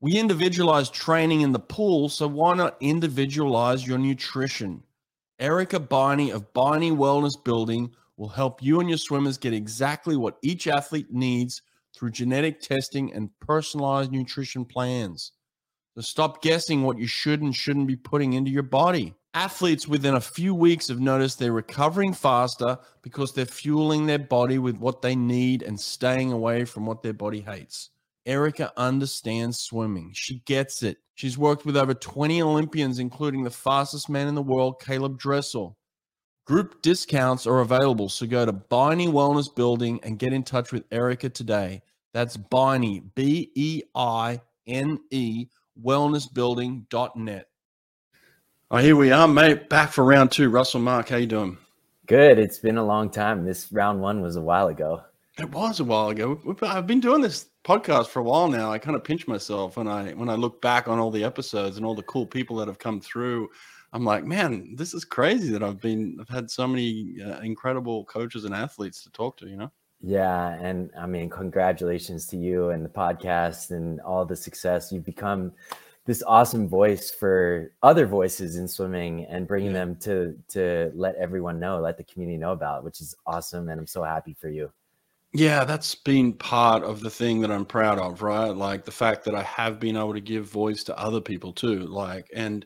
We individualize training in the pool, so why not individualize your nutrition? Erica Beine of Beine Wellness Building will help you and your swimmers get exactly what each athlete needs through genetic testing and personalized nutrition plans. So stop guessing what you should and shouldn't be putting into your body. Athletes within a few weeks have noticed they're recovering faster because they're fueling their body with what they need and staying away from what their body hates. Erica understands swimming. She gets it. She's worked with over 20 Olympians, including the fastest man in the world, Caleb Dressel. Group discounts are available, so go to Beine Wellness Building and get in touch with Erica today. That's Beine, B E I N E, wellnessbuilding.net. Oh, here we are, mate. Back for round two. Russell Mark, how you doing? Good. It's been a long time. This round one was a while ago. It was a while ago. I've been doing this podcast for a while now. I kind of pinch myself when I when I look back on all the episodes and all the cool people that have come through. I'm like, man, this is crazy that I've been I've had so many uh, incredible coaches and athletes to talk to. You know. Yeah, and I mean, congratulations to you and the podcast and all the success. You've become this awesome voice for other voices in swimming and bringing yeah. them to to let everyone know, let the community know about, which is awesome. And I'm so happy for you. Yeah, that's been part of the thing that I'm proud of, right? Like the fact that I have been able to give voice to other people too, like and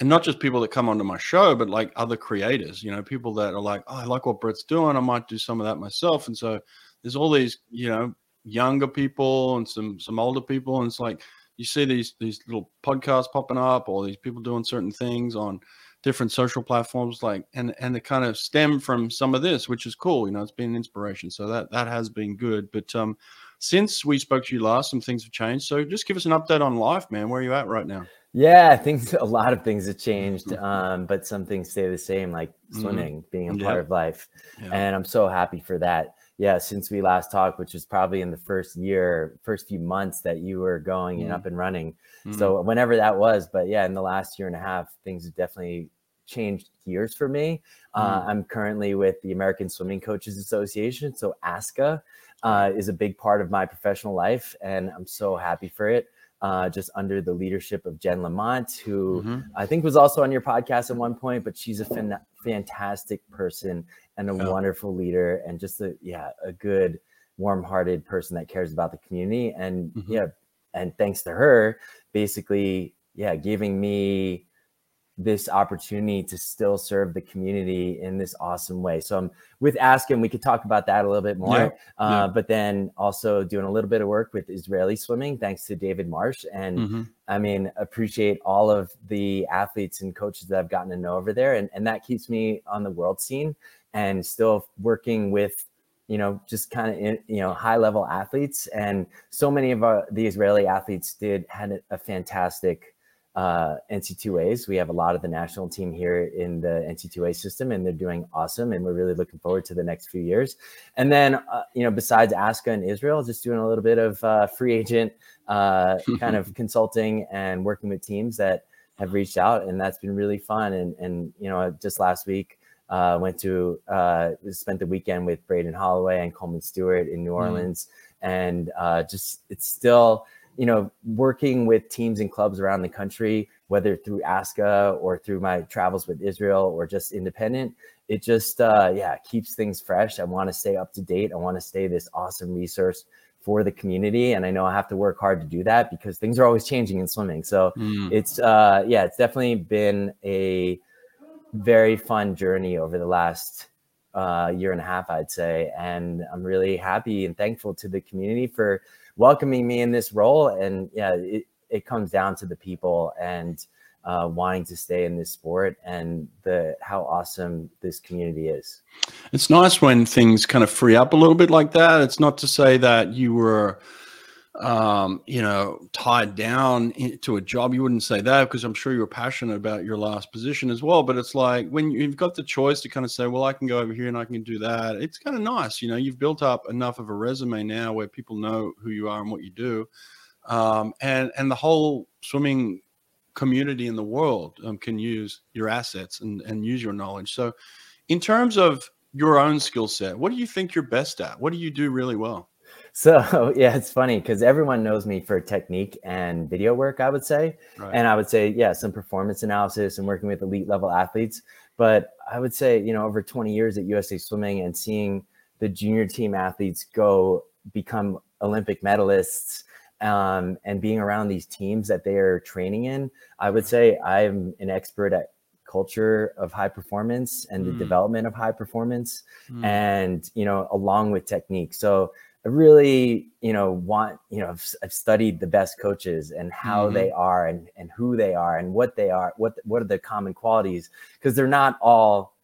and not just people that come onto my show, but like other creators, you know, people that are like, oh, I like what Brett's doing. I might do some of that myself. And so there's all these, you know, younger people and some some older people, and it's like you see these these little podcasts popping up, or these people doing certain things on different social platforms like and and it kind of stem from some of this which is cool you know it's been an inspiration so that that has been good but um since we spoke to you last some things have changed so just give us an update on life man where are you at right now yeah things a lot of things have changed um but some things stay the same like mm-hmm. swimming mm-hmm. being a part of life yeah. and i'm so happy for that yeah since we last talked which was probably in the first year first few months that you were going mm-hmm. and up and running mm-hmm. so whenever that was but yeah in the last year and a half things have definitely changed gears for me. Uh, mm. I'm currently with the American Swimming Coaches Association. So ASCA uh, is a big part of my professional life, and I'm so happy for it. Uh, just under the leadership of Jen Lamont, who mm-hmm. I think was also on your podcast at one point, but she's a fan- fantastic person and a oh. wonderful leader, and just a yeah a good, warm-hearted person that cares about the community. And mm-hmm. yeah, and thanks to her, basically yeah, giving me this opportunity to still serve the community in this awesome way. So I'm with Askin, we could talk about that a little bit more. Yeah, uh, yeah. But then also doing a little bit of work with Israeli swimming, thanks to David Marsh. And mm-hmm. I mean, appreciate all of the athletes and coaches that I've gotten to know over there. And, and that keeps me on the world scene and still working with you know, just kind of, you know, high level athletes. And so many of our, the Israeli athletes did had a fantastic uh, NCAAs. We have a lot of the national team here in the NCAA system, and they're doing awesome. And we're really looking forward to the next few years. And then, uh, you know, besides ASCA and Israel, just doing a little bit of uh, free agent uh, kind of consulting and working with teams that have reached out, and that's been really fun. And and you know, just last week. Uh, went to uh, spent the weekend with Braden Holloway and Coleman Stewart in New mm. Orleans, mm. and just it's still you know, working with teams and clubs around the country, whether through ASCA or through my travels with Israel or just independent, it just, uh, yeah, keeps things fresh. I want to stay up to date. I want to stay this awesome resource for the community. And I know I have to work hard to do that because things are always changing in swimming. So mm. it's, uh, yeah, it's definitely been a very fun journey over the last uh, year and a half, I'd say. And I'm really happy and thankful to the community for welcoming me in this role. And yeah, it, it comes down to the people and uh, wanting to stay in this sport and the how awesome this community is. It's nice when things kind of free up a little bit like that. It's not to say that you were um, you know, tied down to a job. You wouldn't say that because I'm sure you were passionate about your last position as well. But it's like when you've got the choice to kind of say, well, I can go over here and I can do that. It's kind of nice. You know, you've built up enough of a resume now where people know who you are and what you do. Um, and, and the whole swimming community in the world um, can use your assets and, and use your knowledge. So, in terms of your own skill set, what do you think you're best at? What do you do really well? So yeah, it's funny because everyone knows me for technique and video work, I would say. Right. And I would say, yeah, some performance analysis and working with elite level athletes. But I would say, you know, over 20 years at USA Swimming and seeing the junior team athletes go become Olympic medalists um, and being around these teams that they are training in, I would say I'm an expert at culture of high performance and the mm. development of high performance mm. and you know along with technique so i really you know want you know i've, I've studied the best coaches and how mm-hmm. they are and and who they are and what they are what what are the common qualities because they're not all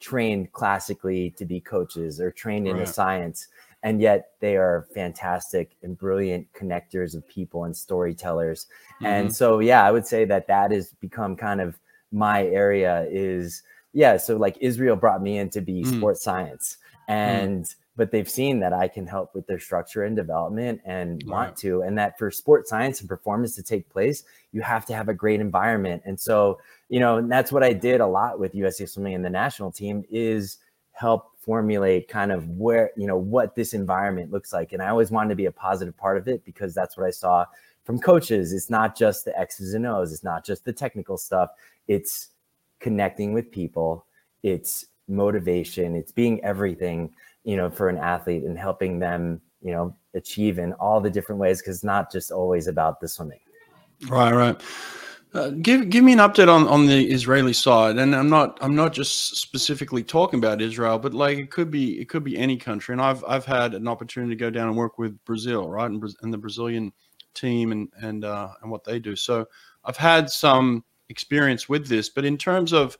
trained classically to be coaches or trained in right. the science and yet they are fantastic and brilliant connectors of people and storytellers mm-hmm. and so yeah i would say that that has become kind of my area is yeah so like israel brought me in to be mm. sports science mm. and mm. But they've seen that i can help with their structure and development and right. want to and that for sports science and performance to take place you have to have a great environment and so you know and that's what i did a lot with usa swimming and the national team is help formulate kind of where you know what this environment looks like and i always wanted to be a positive part of it because that's what i saw from coaches it's not just the x's and o's it's not just the technical stuff it's connecting with people it's motivation it's being everything you know for an athlete and helping them you know achieve in all the different ways because not just always about the swimming right right uh, give give me an update on, on the Israeli side, and I'm not I'm not just specifically talking about Israel, but like it could be it could be any country. And I've I've had an opportunity to go down and work with Brazil, right, and, and the Brazilian team and and uh, and what they do. So I've had some experience with this, but in terms of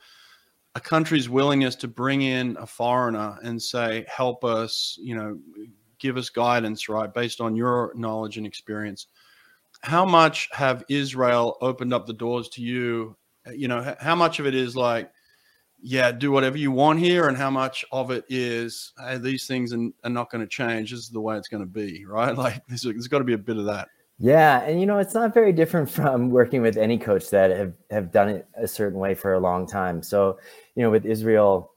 a country's willingness to bring in a foreigner and say, help us, you know, give us guidance, right, based on your knowledge and experience. How much have Israel opened up the doors to you? You know, how much of it is like, yeah, do whatever you want here, and how much of it is, hey, these things are, are not going to change. This is the way it's going to be, right? Like, there's, there's got to be a bit of that. Yeah, and you know, it's not very different from working with any coach that have have done it a certain way for a long time. So, you know, with Israel,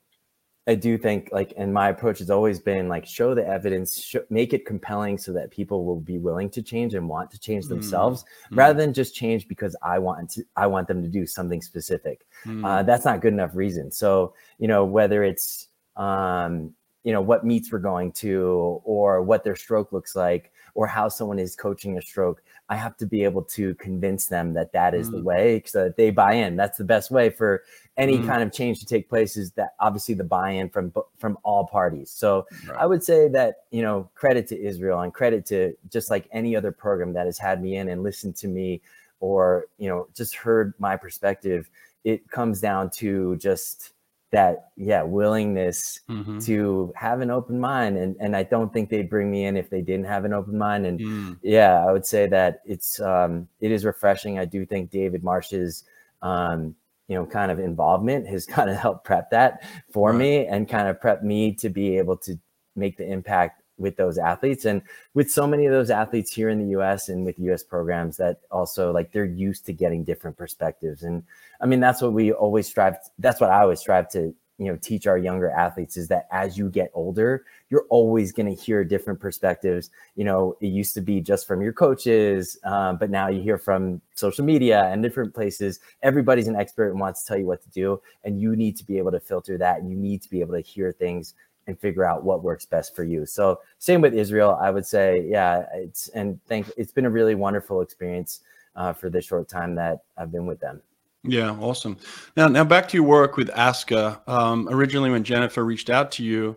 I do think like, and my approach has always been like, show the evidence, show, make it compelling so that people will be willing to change and want to change mm, themselves, mm. rather than just change because I want to, I want them to do something specific. Mm. Uh, that's not good enough reason. So, you know, whether it's um, you know what meets we're going to or what their stroke looks like or how someone is coaching a stroke i have to be able to convince them that that is mm. the way so that they buy in that's the best way for any mm. kind of change to take place is that obviously the buy-in from from all parties so right. i would say that you know credit to israel and credit to just like any other program that has had me in and listened to me or you know just heard my perspective it comes down to just that yeah willingness mm-hmm. to have an open mind and and I don't think they'd bring me in if they didn't have an open mind and mm. yeah I would say that it's um it is refreshing I do think David Marsh's um you know kind of involvement has kind of helped prep that for right. me and kind of prep me to be able to make the impact with those athletes and with so many of those athletes here in the US and with US programs that also like they're used to getting different perspectives and I mean that's what we always strive that's what I always strive to you know teach our younger athletes is that as you get older you're always going to hear different perspectives. You know it used to be just from your coaches um, but now you hear from social media and different places. Everybody's an expert and wants to tell you what to do and you need to be able to filter that and you need to be able to hear things and figure out what works best for you. So same with Israel, I would say, yeah, it's and thank it's been a really wonderful experience uh, for the short time that I've been with them. Yeah, awesome. Now, now back to your work with ASCA. Um, originally, when Jennifer reached out to you,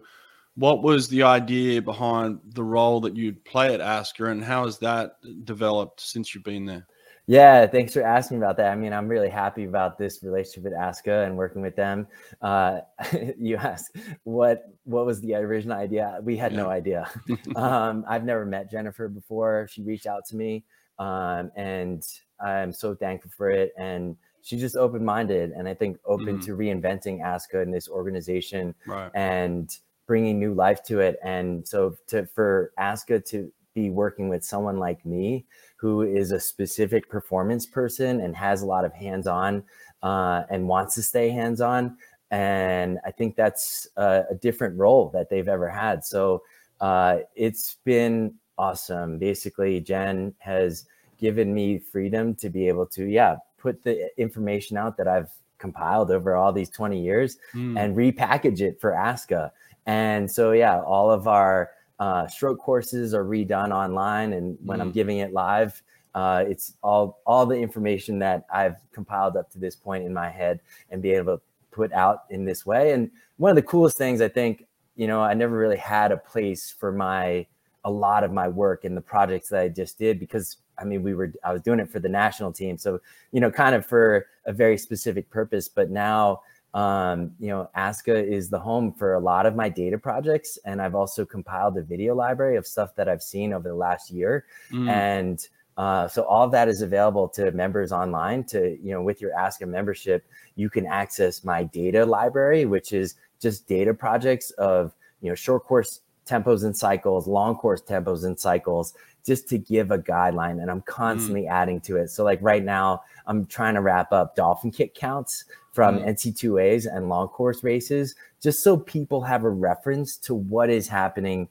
what was the idea behind the role that you'd play at ASCA, and how has that developed since you've been there? Yeah, thanks for asking about that. I mean, I'm really happy about this relationship with ASCA and working with them. Uh, you asked what what was the original idea? We had yeah. no idea. um, I've never met Jennifer before. She reached out to me, um, and I'm so thankful for it. And she's just open minded, and I think open mm. to reinventing ASCA and this organization right. and bringing new life to it. And so, to for ASCA to be working with someone like me who is a specific performance person and has a lot of hands on uh, and wants to stay hands on. And I think that's a, a, different role that they've ever had. So uh, it's been awesome. Basically, Jen has given me freedom to be able to, yeah, put the information out that I've compiled over all these 20 years mm. and repackage it for ASCA. And so, yeah, all of our uh, stroke courses are redone online. And when mm. I'm giving it live, uh, it's all all the information that I've compiled up to this point in my head and be able to put out in this way. And one of the coolest things I think, you know, I never really had a place for my a lot of my work and the projects that I just did because I mean, we were, I was doing it for the national team. So, you know, kind of for a very specific purpose. But now, um, you know, ASCA is the home for a lot of my data projects. And I've also compiled a video library of stuff that I've seen over the last year. Mm. And uh, so all of that is available to members online to, you know, with your ASCA membership, you can access my data library, which is just data projects of, you know, short course tempos and cycles, long course tempos and cycles, just to give a guideline. And I'm mm. constantly mm. adding to it. So like right now, I'm trying to wrap up dolphin kick counts from mm. NCAAs and long course races, just so people have a reference to what is happening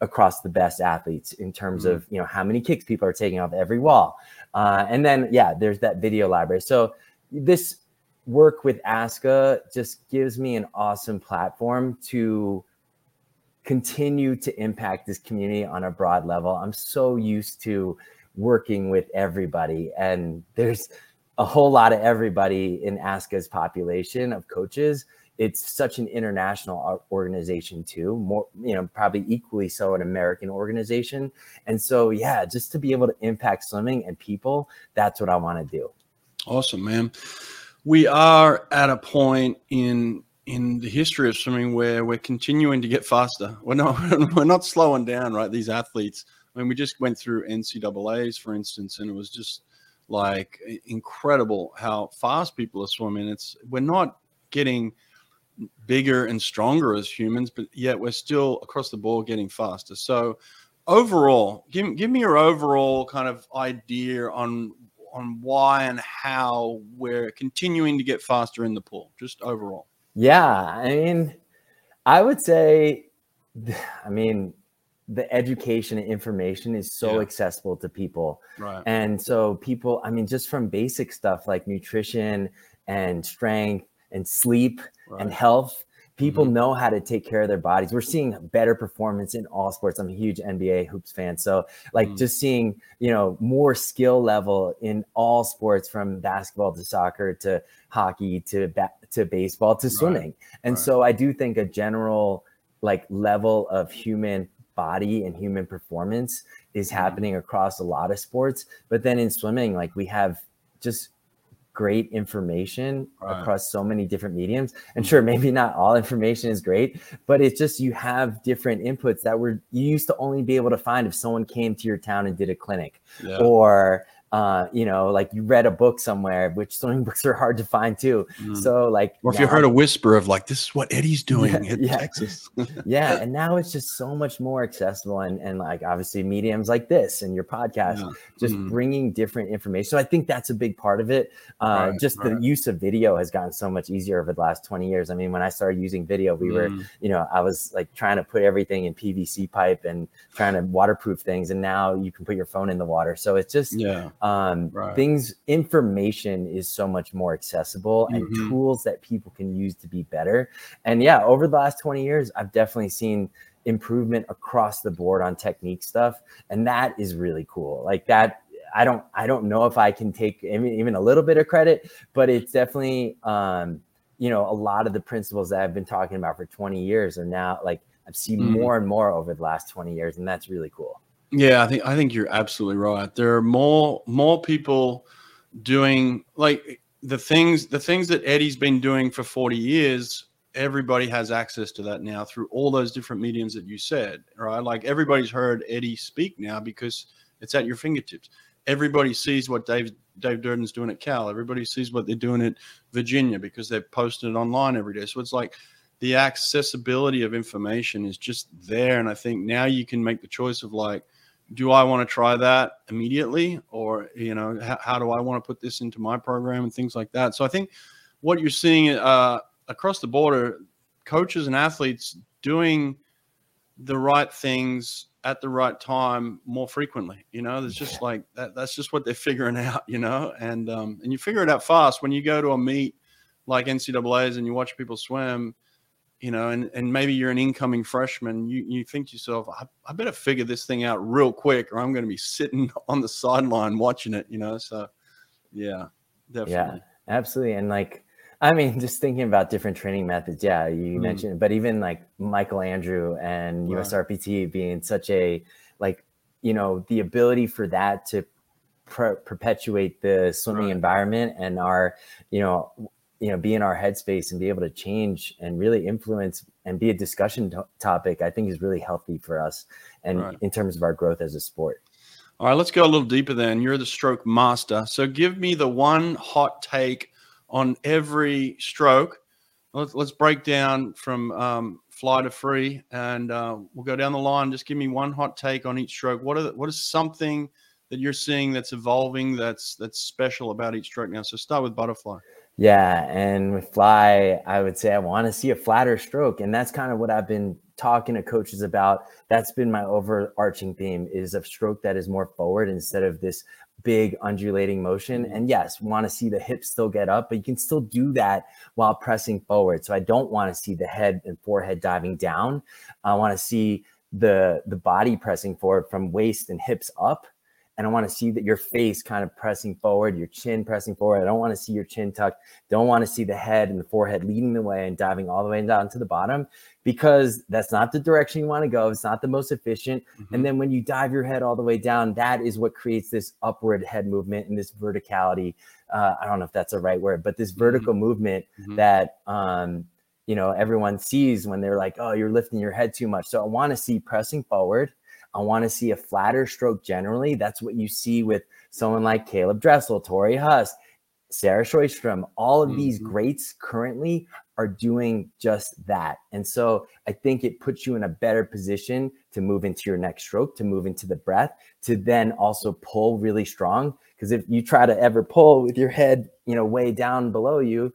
across the best athletes in terms mm. of you know how many kicks people are taking off every wall. Uh, and then yeah, there's that video library. So this work with ASCA just gives me an awesome platform to continue to impact this community on a broad level. I'm so used to working with everybody, and there's a whole lot of everybody in ASCA's population of coaches. It's such an international organization too, more you know, probably equally so an American organization. And so, yeah, just to be able to impact swimming and people, that's what I want to do. Awesome, man. We are at a point in in the history of swimming where we're continuing to get faster. We're not we're not slowing down, right? These athletes. I mean, we just went through NCAA's, for instance, and it was just like incredible how fast people are swimming. It's we're not getting bigger and stronger as humans, but yet we're still across the board getting faster. So overall, give give me your overall kind of idea on on why and how we're continuing to get faster in the pool, just overall. Yeah, I mean, I would say, I mean, the education and information is so yeah. accessible to people. Right. And so people, I mean, just from basic stuff like nutrition and strength and sleep right. and health, people mm-hmm. know how to take care of their bodies. We're seeing better performance in all sports. I'm a huge NBA hoops fan. So like mm. just seeing, you know, more skill level in all sports from basketball to soccer to hockey to ba- to baseball to swimming. Right. And right. so I do think a general like level of human body and human performance is mm-hmm. happening across a lot of sports. But then in swimming, like we have just great information right. across so many different mediums. And mm-hmm. sure, maybe not all information is great, but it's just you have different inputs that were you used to only be able to find if someone came to your town and did a clinic yeah. or uh, you know, like you read a book somewhere, which swimming books are hard to find too. Mm. So like, or if now, you heard a whisper of like, this is what Eddie's doing yeah, in yeah. Texas. yeah. And now it's just so much more accessible. And, and like, obviously mediums like this and your podcast, yeah. just mm. bringing different information. So I think that's a big part of it. Uh, right, just right. the use of video has gotten so much easier over the last 20 years. I mean, when I started using video, we mm. were, you know, I was like trying to put everything in PVC pipe and trying to waterproof things. And now you can put your phone in the water. So it's just, yeah um, right. things information is so much more accessible and mm-hmm. tools that people can use to be better and yeah over the last 20 years i've definitely seen improvement across the board on technique stuff and that is really cool like that i don't i don't know if i can take even a little bit of credit but it's definitely um you know a lot of the principles that i've been talking about for 20 years are now like i've seen mm-hmm. more and more over the last 20 years and that's really cool yeah, I think I think you're absolutely right. There are more more people doing like the things the things that Eddie's been doing for 40 years. Everybody has access to that now through all those different mediums that you said, right? Like everybody's heard Eddie speak now because it's at your fingertips. Everybody sees what Dave Dave Durden's doing at Cal. Everybody sees what they're doing at Virginia because they're posting it online every day. So it's like the accessibility of information is just there. And I think now you can make the choice of like, do I want to try that immediately, or you know, how, how, do I want to put this into my program and things like that? So I think what you're seeing uh, across the border, coaches and athletes doing the right things at the right time more frequently. You know, it's just like that, that's just what they're figuring out, you know, and um, and you figure it out fast when you go to a meet like NCAA's and you watch people swim, you know, and, and maybe you're an incoming freshman, you, you think to yourself, I, I better figure this thing out real quick or I'm going to be sitting on the sideline watching it, you know? So yeah, definitely. Yeah, absolutely. And like, I mean, just thinking about different training methods. Yeah, you mm. mentioned, but even like Michael Andrew and right. USRPT being such a like, you know, the ability for that to per- perpetuate the swimming right. environment and our, you know, you know, be in our headspace and be able to change and really influence and be a discussion to- topic. I think is really healthy for us and right. in terms of our growth as a sport. All right, let's go a little deeper then. You're the stroke master. So give me the one hot take on every stroke. Let's, let's break down from um, fly to free, and uh, we'll go down the line. Just give me one hot take on each stroke. What are the, what is something that you're seeing that's evolving that's that's special about each stroke now? So start with butterfly. Yeah, and with fly, I would say I want to see a flatter stroke, and that's kind of what I've been talking to coaches about. That's been my overarching theme: is a stroke that is more forward instead of this big undulating motion. Mm-hmm. And yes, want to see the hips still get up, but you can still do that while pressing forward. So I don't want to see the head and forehead diving down. I want to see the the body pressing forward from waist and hips up and I want to see that your face kind of pressing forward, your chin pressing forward. I don't want to see your chin tucked. Don't want to see the head and the forehead leading the way and diving all the way down to the bottom because that's not the direction you want to go. It's not the most efficient. Mm-hmm. And then when you dive your head all the way down, that is what creates this upward head movement and this verticality. Uh, I don't know if that's the right word, but this mm-hmm. vertical mm-hmm. movement mm-hmm. that um, you know everyone sees when they're like, "Oh, you're lifting your head too much." So I want to see pressing forward I want to see a flatter stroke generally. That's what you see with someone like Caleb Dressel, Torri Huske, Sarah Sjöström. All of mm-hmm. these greats currently are doing just that. And so I think it puts you in a better position to move into your next stroke, to move into the breath, to then also pull really strong. Because if you try to ever pull with your head, you know, way down below you,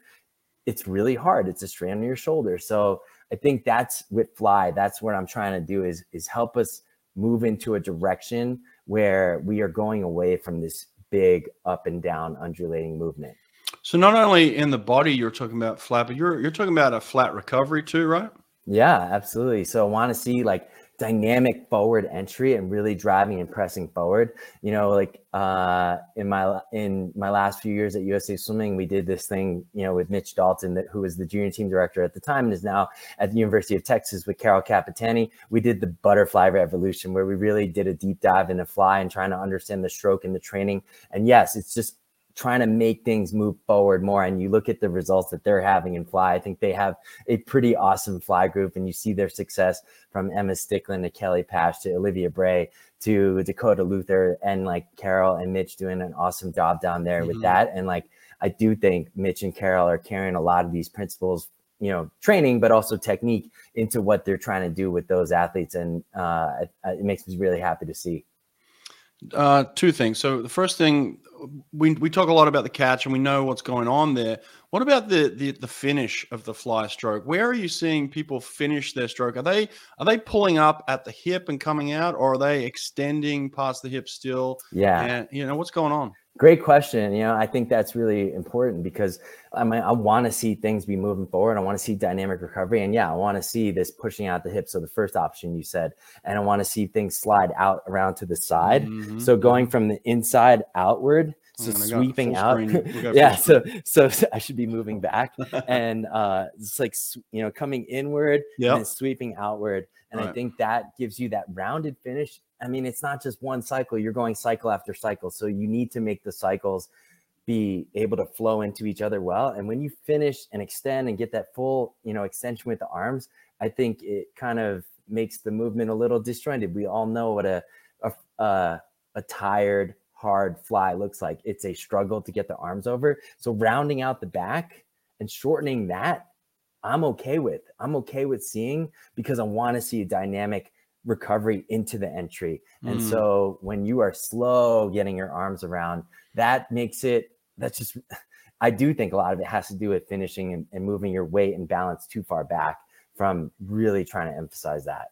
it's really hard. It's a strain on your shoulder. So I think that's with fly. That's what I'm trying to do is is help us move into a direction where we are going away from this big up and down undulating movement. So not only in the body you're talking about flat, but you're you're talking about a flat recovery too, right? Yeah, absolutely. So I want to see like dynamic forward entry and really driving and pressing forward. You know, like uh, in my in my last few years at USA Swimming, we did this thing, you know, with Mitch Dalton, that who was the junior team director at the time and is now at the University of Texas with Carol Capitani. We did the butterfly revolution where we really did a deep dive into fly and trying to understand the stroke and the training. And yes, it's just trying to make things move forward more. And you look at the results that they're having in fly. I think they have a pretty awesome fly group, and you see their success from Emma Sticklen to Kelly Pash to Olivia Bray to Dakota Luther and like Carol and Mitch doing an awesome job down there mm-hmm. with that. And like I do think Mitch and Carol are carrying a lot of these principles you know training but also technique into what they're trying to do with those athletes and uh, it, it makes me really happy to see uh, two things. So the first thing we we talk a lot about the catch and we know what's going on there. What about the, the the finish of the fly stroke? Where are you seeing people finish their stroke? Are they are they pulling up at the hip and coming out, or are they extending past the hip still? Yeah, and, you know what's going on. Great question. You know, I think that's really important because I mean, I want to see things be moving forward. I want to see dynamic recovery. And yeah, I want to see this pushing out the hips. So the first option you said, and I want to see things slide out around to the side. Mm-hmm. So going from the inside outward, so sweeping out. yeah. So, so, so I should be moving back and uh, it's like, you know, coming inward yep. and sweeping outward. And right. I think that gives you that rounded finish I mean, it's not just one cycle, you're going cycle after cycle. So you need to make the cycles be able to flow into each other well. And when you finish and extend and get that full, you know, extension with the arms, I think it kind of makes the movement a little disjointed. We all know what a a, a, a tired, hard fly looks like. It's a struggle to get the arms over. So rounding out the back and shortening that, I'm okay with. I'm okay with seeing because I want to see a dynamic recovery into the entry. And mm. so when you are slow getting your arms around, that makes it, that's just, I do think a lot of it has to do with finishing and, and moving your weight and balance too far back from really trying to emphasize that.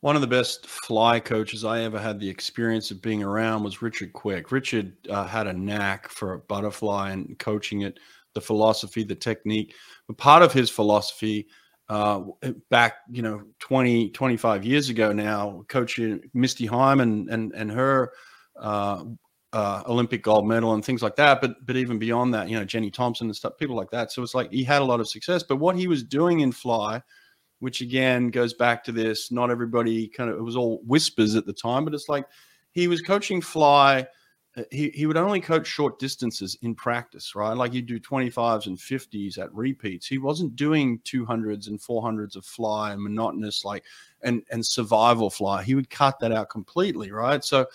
one of the best fly coaches I ever had the experience of being around was Richard Quick. Richard uh, had a knack for a butterfly and coaching it, the philosophy, the technique. But part of his philosophy uh, back, you know, 20, 25 years ago now, coaching Misty Hyman and, and her uh, uh, Olympic gold medal and things like that. But but even beyond that, you know, Jenny Thompson and stuff, people like that. So it's like he had a lot of success. But what he was doing in fly, which again goes back to this, not everybody kind of it was all whispers at the time, but it's like he was coaching fly. Uh, he, he would only coach short distances in practice, right? Like you do 25s and 50s at repeats. He wasn't doing 200s and 400s of fly and monotonous, like, and, and survival fly. He would cut that out completely, right? So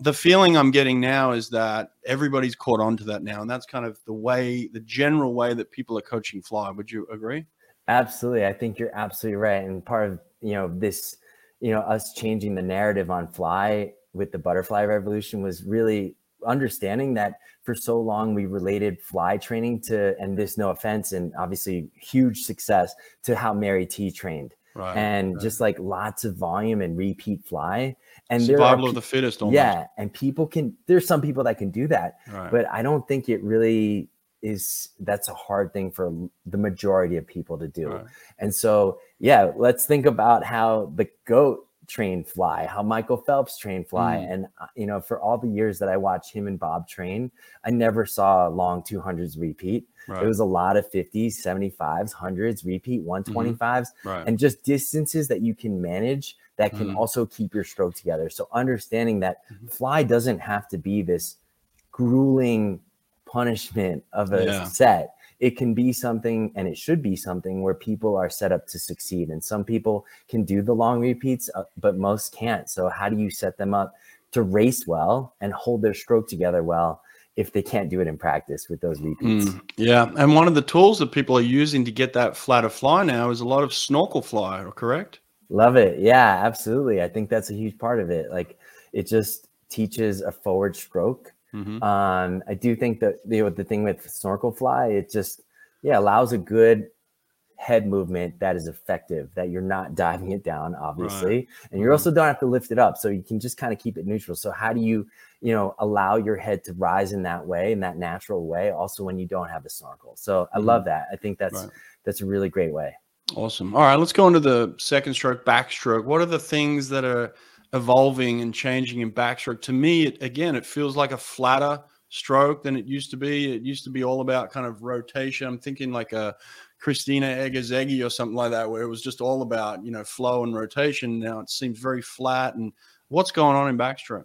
the feeling I'm getting now is that everybody's caught on to that now, and that's kind of the way, the general way that people are coaching fly. Would you agree? Absolutely, I think you're absolutely right. And part of you know this, you know, us changing the narrative on fly with the butterfly revolution was really understanding that for so long we related fly training to, and this no offense, and obviously huge success to how Mary T trained. Right, and right. just like lots of volume and repeat fly and survival are, of the fittest. Almost. Yeah, and people can. There's some people that can do that, right. but I don't think it really is. That's a hard thing for the majority of people to do. And so, yeah, let's think about how the goat trained fly, how Michael Phelps train fly, mm. and uh, you know, for all the years that I watched him and Bob train, I never saw a long 200s repeat. Right. It was a lot of 50s, 75s, 100s, repeat 125s, mm-hmm. right. and just distances that you can manage that can mm-hmm. also keep your stroke together. So understanding that mm-hmm. fly doesn't have to be this grueling punishment of a yeah. set. It can be something and it should be something where people are set up to succeed. And some people can do the long repeats, uh, but most can't. So how do you set them up to race well and hold their stroke together well? if they can't do it in practice with those repeats. Mm, yeah. And one of the tools that people are using to get that flatter fly now is a lot of snorkel fly, correct? Love it. Yeah, absolutely. I think that's a huge part of it. Like it just teaches a forward stroke. Mm-hmm. Um, I do think that the the thing with snorkel fly, it just yeah allows a good head movement that is effective. That you're not diving it down, obviously, right. and you mm-hmm. also don't have to lift it up, so you can just kind of keep it neutral. So how do you you know allow your head to rise in that way, in that natural way, also when you don't have the snorkel? So I mm-hmm. love that. I think that's right. that's a really great way. Awesome. All right, let's go into the second stroke, backstroke. What are the things that are evolving and changing in backstroke? To me, it, again, it feels like a flatter stroke than it used to be. It used to be all about kind of rotation. I'm thinking like a Krisztina Egerszegi or something like that, where it was just all about you know flow and rotation. Now it seems very flat. And what's going on in backstroke?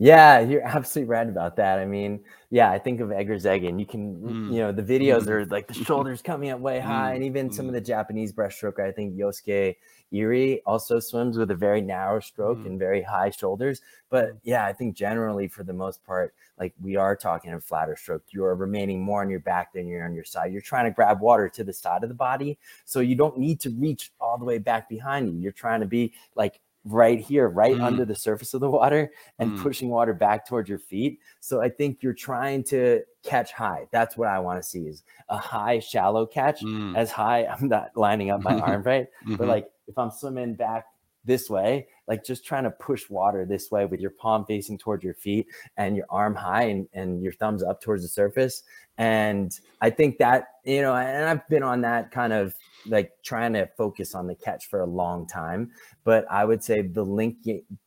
Yeah, you're absolutely right about that. I mean, yeah, I think of Egazzaghi, and you can, mm. you know, the videos mm. are like the shoulders coming up way high, mm. and even some of the mm. Japanese breaststroke. I think Ryosuke Irie also swims with a very narrow stroke mm. and very high shoulders. But mm. yeah, I think generally, for the most part, like we are talking a flatter stroke. You are remaining more on your back than you're on your side. You're trying to grab water to the side of the body, so you don't need to reach all the way back behind you. You're trying to be like right here, right mm. under the surface of the water and mm. pushing water back towards your feet. So I think you're trying to catch high. That's what I want to see is a high, shallow catch. Mm. As high, I'm not lining up my arm right, mm-hmm. but like if I'm swimming back this way, like just trying to push water this way with your palm facing towards your feet and your arm high and, and your thumbs up towards the surface. And I think that, you know, and I've been on that kind of like trying to focus on the catch for a long time. But I would say the link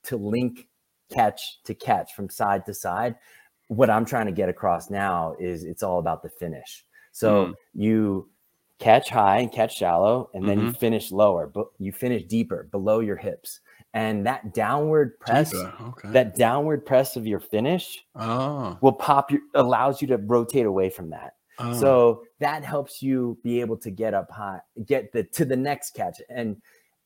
to link catch to catch from side to side, what I'm trying to get across now is it's all about the finish. So mm. you catch high and catch shallow, and then mm-hmm. you finish lower, but you finish deeper below your hips. And that downward press, okay. that downward press of your finish oh. will pop your allows you to rotate away from that. Oh. So that helps you be able to get up high, get the to the next catch. And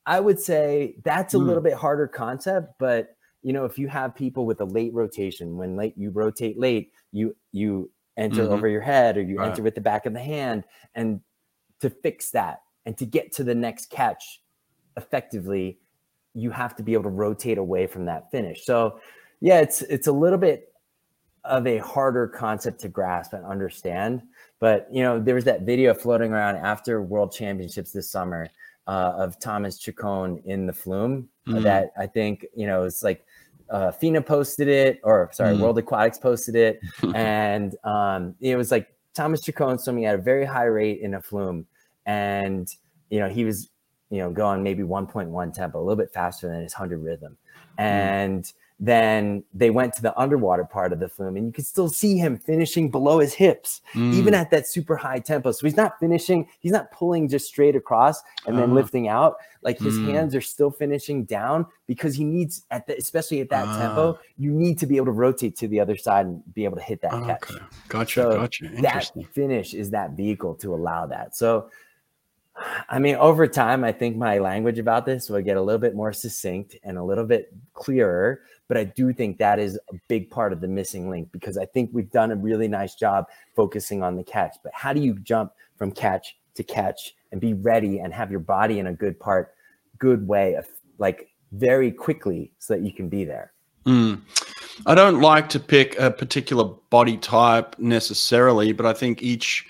I would say that's a mm. little bit harder concept, but you know, if you have people with a late rotation, when late you rotate late, you you enter mm-hmm. over your head or you right. enter with the back of the hand, and to fix that and to get to the next catch effectively, you have to be able to rotate away from that finish. So yeah, it's it's a little bit of a harder concept to grasp and understand. But you know, there was that video floating around after World Championships this summer uh, of Thomas Ceccon in the flume mm. that I think, you know, it's like uh, FINA posted it, or sorry, mm. World Aquatics posted it. and um, it was like Thomas Ceccon swimming at a very high rate in a flume. And, you know, he was, you know, going maybe 1.1 tempo, a little bit faster than his 100 rhythm. Mm. And, mm then they went to the underwater part of the flume and you could still see him finishing below his hips mm. even at that super high tempo. So he's not finishing he's not pulling just straight across and then uh, lifting out. Like his mm. hands are still finishing down because he needs at the, especially at that uh, tempo you need to be able to rotate to the other side and be able to hit that catch. Gotcha so gotcha. that finish is that vehicle to allow that. So I mean, over time, I think my language about this will get a little bit more succinct and a little bit clearer but I do think that is a big part of the missing link because I think we've done a really nice job focusing on the catch. But how do you jump from catch to catch and be ready and have your body in a good part, good way of like very quickly so that you can be there? Mm. I don't like to pick a particular body type necessarily, but I think each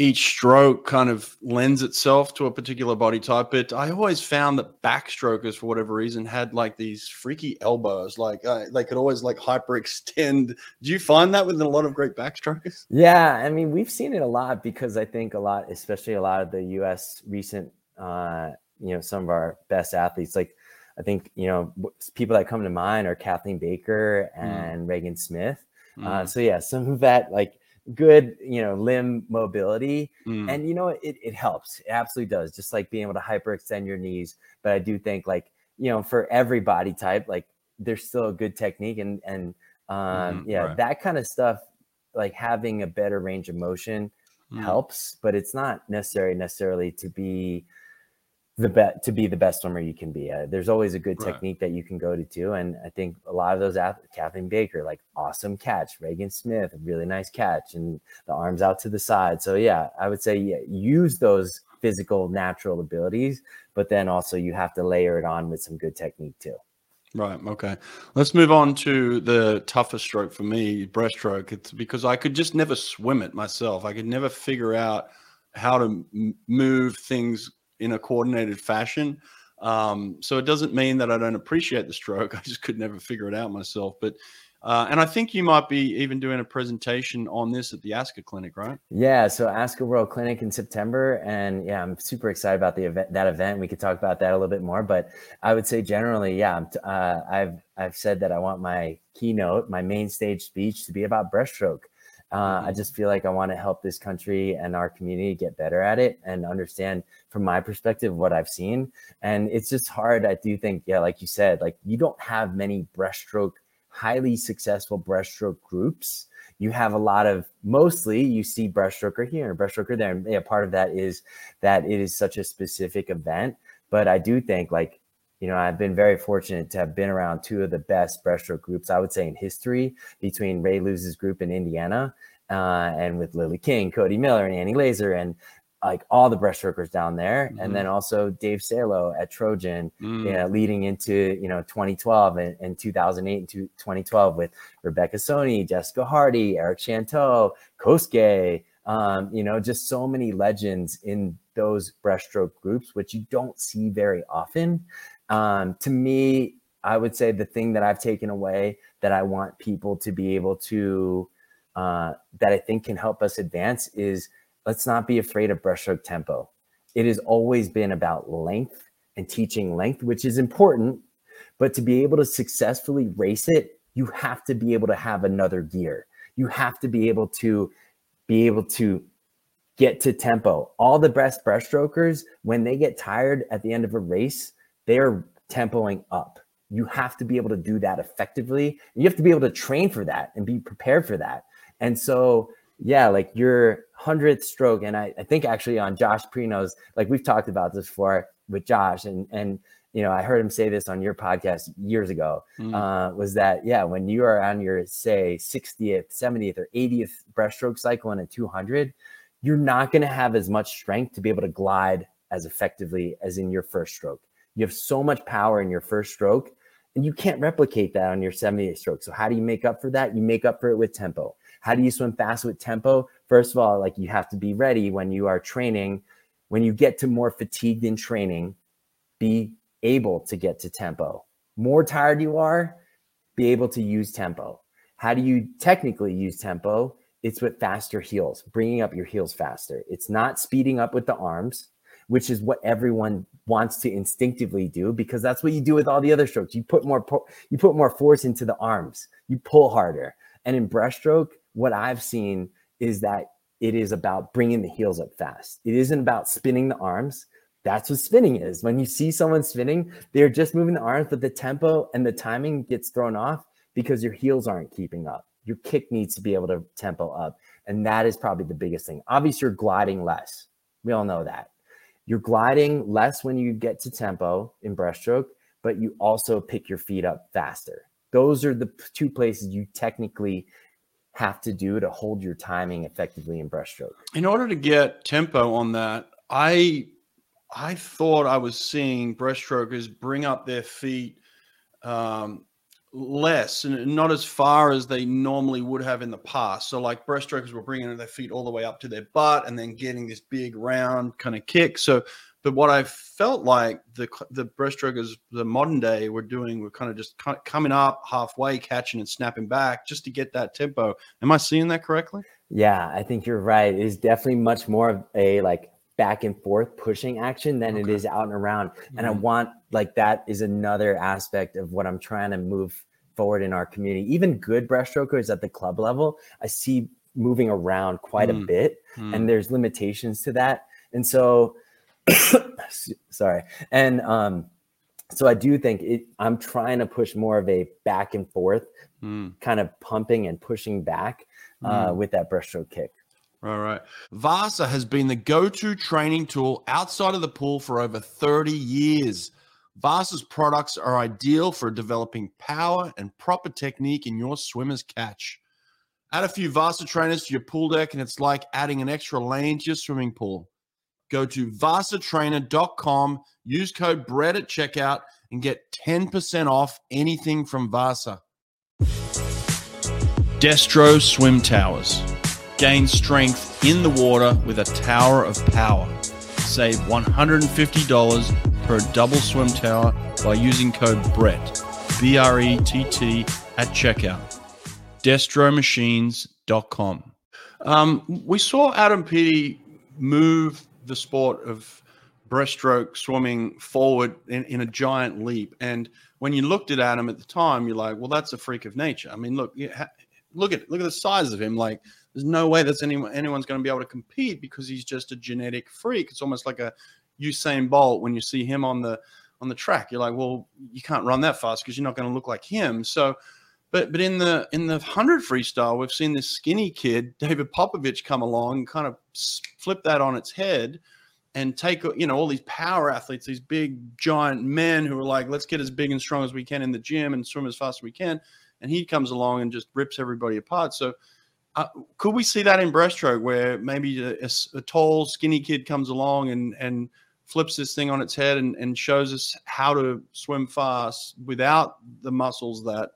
each stroke kind of lends itself to a particular body type. But I always found that backstrokers, for whatever reason, had like these freaky elbows. Like uh, they could always like hyperextend. Do you find that with a lot of great backstrokers? Yeah, I mean we've seen it a lot because I think a lot, especially a lot of the U.S. recent, uh, you know, some of our best athletes, like. I think you know people that come to mind are Kathleen Baker mm. and mm. Regan Smith. Mm. Uh, so yeah, some of that like good, you know, limb mobility. Mm. And you know, it, it helps. It absolutely does. Just like being able to hyperextend your knees. But I do think like, you know, for every body type, like there's still a good technique and and um mm, yeah, right. that kind of stuff, like having a better range of motion mm. helps, but it's not necessary necessarily to be the bet to be the best swimmer you can be. Uh, there's always a good right. technique that you can go to too, and I think a lot of those athletes, Kathleen Baker, like awesome catch, Regan Smith, really nice catch, and the arms out to the side. So yeah, I would say yeah, use those physical natural abilities, but then also you have to layer it on with some good technique too. Right. Okay. Let's move on to the toughest stroke for me, breaststroke. It's because I could just never swim it myself. I could never figure out how to move things in a coordinated fashion. Um, so it doesn't mean that I don't appreciate the stroke. I just could never figure it out myself. But uh, and I think you might be even doing a presentation on this at the ASCA clinic, right? Yeah, so ASCA World Clinic in September, and yeah, I'm super excited about the event. That event, we could talk about that a little bit more. But I would say generally, yeah, uh, I've I've said that I want my keynote, my main stage speech, to be about breaststroke. Uh, I mm-hmm. just feel like I want to help this country and our community get better at it and understand from my perspective what I've seen. And it's just hard. I do think, yeah, like you said, like you don't have many breaststroke, highly successful breaststroke groups. You have a lot of mostly you see breaststroker here and breaststroker there. And yeah, part of that is that it is such a specific event. But I do think like you know, I've been very fortunate to have been around two of the best breaststroke groups, I would say, in history between Ray Looze's group in Indiana uh, and with Lily King, Cody Miller, and Annie Lazor, and like all the breaststrokers down there. Mm-hmm. And then also Dave Salo at Trojan, mm. you know, leading into, you know, 2012 and, and 2008 and 2012 with Rebecca Soni, Jessica Hardy, Eric Shanteau, Kosuke, um, you know, just so many legends in those breaststroke groups, which you don't see very often. Um, to me, I would say the thing that I've taken away that I want people to be able to, uh, that I think can help us advance is let's not be afraid of breaststroke tempo. It has always been about length and teaching length, which is important. But to be able to successfully race it, you have to be able to have another gear. You have to be able to be able to get to tempo. All the best breaststrokers, when they get tired at the end of a race, they're tempoing up. You have to be able to do that effectively. You have to be able to train for that and be prepared for that. And so, yeah, like your hundredth stroke, and I, I think actually on Josh Prenot's, like we've talked about this before with Josh, and and you know, I heard him say this on your podcast years ago. Mm. Uh, was that yeah, when you are on your say 60th, 70th, or 80th breaststroke cycle in a 200, you're not going to have as much strength to be able to glide as effectively as in your first stroke. You have so much power in your first stroke, and you can't replicate that on your 70th stroke. So, how do you make up for that? You make up for it with tempo. How do you swim fast with tempo? First of all, like you have to be ready when you are training. When you get to more fatigued in training, be able to get to tempo. More tired you are, be able to use tempo. How do you technically use tempo? It's with faster heels, bringing up your heels faster. It's not speeding up with the arms, which is what everyone wants to instinctively do because that's what you do with all the other strokes. You put more you put more force into the arms. You pull harder. And in breaststroke, what I've seen is that it is about bringing the heels up fast. It isn't about spinning the arms. That's what spinning is. When you see someone spinning, they're just moving the arms, but the tempo and the timing gets thrown off because your heels aren't keeping up. Your kick needs to be able to tempo up. And that is probably the biggest thing. Obviously, you're gliding less. We all know that. You're gliding less when you get to tempo in breaststroke, but you also pick your feet up faster. Those are the two places you technically have to do to hold your timing effectively in breaststroke. In order to get tempo on that, I I thought I was seeing breaststrokers bring up their feet um, less and not as far as they normally would have in the past. So, like breaststrokers were bringing their feet all the way up to their butt and then getting this big round kind of kick. So, but what I felt like the the breaststrokers, the modern day, were doing were kind of just coming up halfway, catching and snapping back, just to get that tempo. Am I seeing that correctly? Yeah, I think you're right. It's definitely much more of a like back and forth pushing action than okay. it is out and around. Mm-hmm. And I mm-hmm. want like that is another aspect of what I'm trying to move forward in our community. Even good breaststrokers at the club level, I see moving around quite mm-hmm. a bit, mm-hmm. and there's limitations to that. And so sorry. And um, so I do think it, I'm trying to push more of a back and forth mm. kind of pumping and pushing back uh, mm. with that breaststroke kick. All right. Vasa has been the go to training tool outside of the pool for over 30 years. Vasa's products are ideal for developing power and proper technique in your swimmer's catch. Add a few Vasa trainers to your pool deck, and it's like adding an extra lane to your swimming pool. Go to vasatrainer.com, use code BRED at checkout, and get 10% off anything from Vasa. Destro Swim Towers. Gain strength in the water with a tower of power. Save $150 per double swim tower by using code BRETT, B R E T T, at checkout. DestroMachines.com. Um, we saw Adam Peaty move the sport of breaststroke swimming forward in, in a giant leap. And when you looked at Adam at the time, you're like, well, that's a freak of nature. I mean, look, look at look at the size of him. Like, there's no way that's anyone anyone's going to be able to compete because he's just a genetic freak. It's almost like a Usain Bolt when you see him on the on the track. You're like, well, you can't run that fast because you're not going to look like him. So but but in the in the hundred freestyle, we've seen this skinny kid, David Popovici come along and kind of flip that on its head and take you know all these power athletes, these big giant men who are like, let's get as big and strong as we can in the gym and swim as fast as we can, and he comes along and just rips everybody apart. So. Uh, could we see that in breaststroke where maybe a, a, a, tall, skinny kid comes along and and flips this thing on its head and, and shows us how to swim fast without the muscles that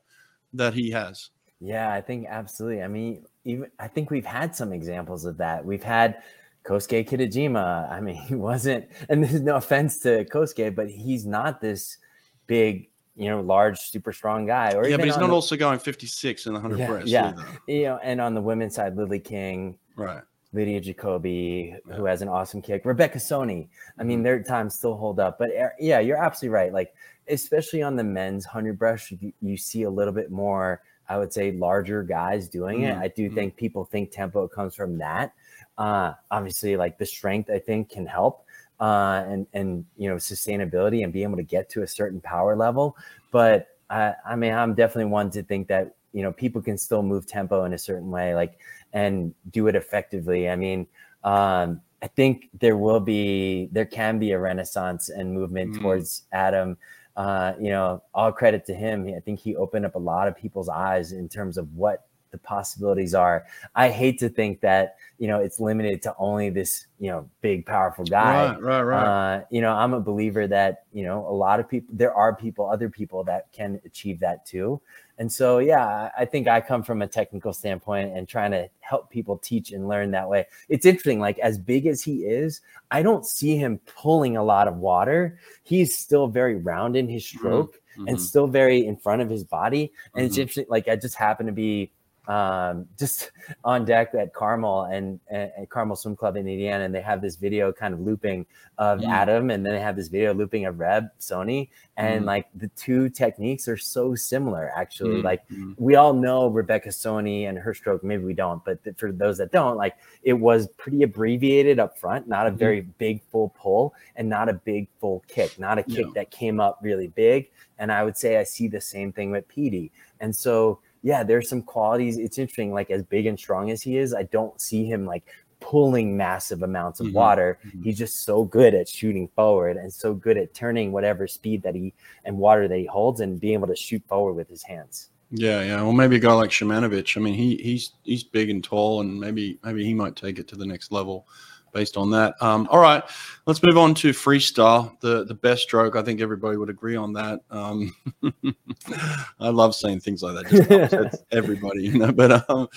that he has. Yeah, I think absolutely. I mean, even I think we've had some examples of that. We've had Kosuke Kitajima. I mean, he wasn't, and there's no offense to Kosuke, but he's not this big, you know, large, super strong guy. Or yeah, but he's not the, also going 56 in the 100 yeah, breast. Yeah. Either. You know, and on the women's side, Lily King. Right. Lydia Jacoby, yeah. who has an awesome kick. Rebecca Soni. I mean, mm-hmm. their times still hold up. But er, yeah, you're absolutely right. Like especially on the men's 100 breast, you, you see a little bit more, I would say, larger guys doing mm-hmm. it. I do mm-hmm. think people think tempo comes from that. Uh, obviously, like the strength, I think, can help. Uh, and and you know sustainability and being able to get to a certain power level, but I, I mean I'm definitely one to think that you know people can still move tempo in a certain way, like and do it effectively. I mean, um, I think there will be there can be a renaissance and movement mm-hmm. towards Adam uh, you know, all credit to him. I think he opened up a lot of people's eyes in terms of what the possibilities are. I hate to think that you know it's limited to only this you know big powerful guy. Right, right, right. Uh, you know, I'm a believer that you know a lot of people. There are people, other people that can achieve that too. And so, yeah, I think I come from a technical standpoint and trying to help people teach and learn that way. It's interesting, like as big as he is, I don't see him pulling a lot of water. He's still very round in his mm-hmm. stroke mm-hmm. and still very in front of his body. And mm-hmm. it's interesting, like I just happen to be um, just on deck at Carmel and, and, and, Carmel Swim Club in Indiana, and they have this video kind of looping of mm. Adam, and then they have this video looping of Reb Soni, and mm. like the two techniques are so similar. Actually, mm. like mm. we all know Rebecca Soni and her stroke. Maybe we don't, but th- for those that don't, like it was pretty abbreviated up front, not a mm-hmm. very big full pull, and not a big full kick, not a kick that came up really big. And I would say I see the same thing with Peaty, and so yeah, there's some qualities. It's interesting, like as big and strong as he is, I don't see him like pulling massive amounts of mm-hmm. water. Mm-hmm. He's just so good at shooting forward and so good at turning whatever speed that he and water that he holds and being able to shoot forward with his hands. Yeah, yeah. Well, maybe a guy like Shymanovich. I mean, he he's he's big and tall, and maybe maybe he might take it to the next level based on that. Um, all right, let's move on to freestyle, the the best stroke. I think everybody would agree on that. Um, I love saying things like that. Just everybody, you know. But um,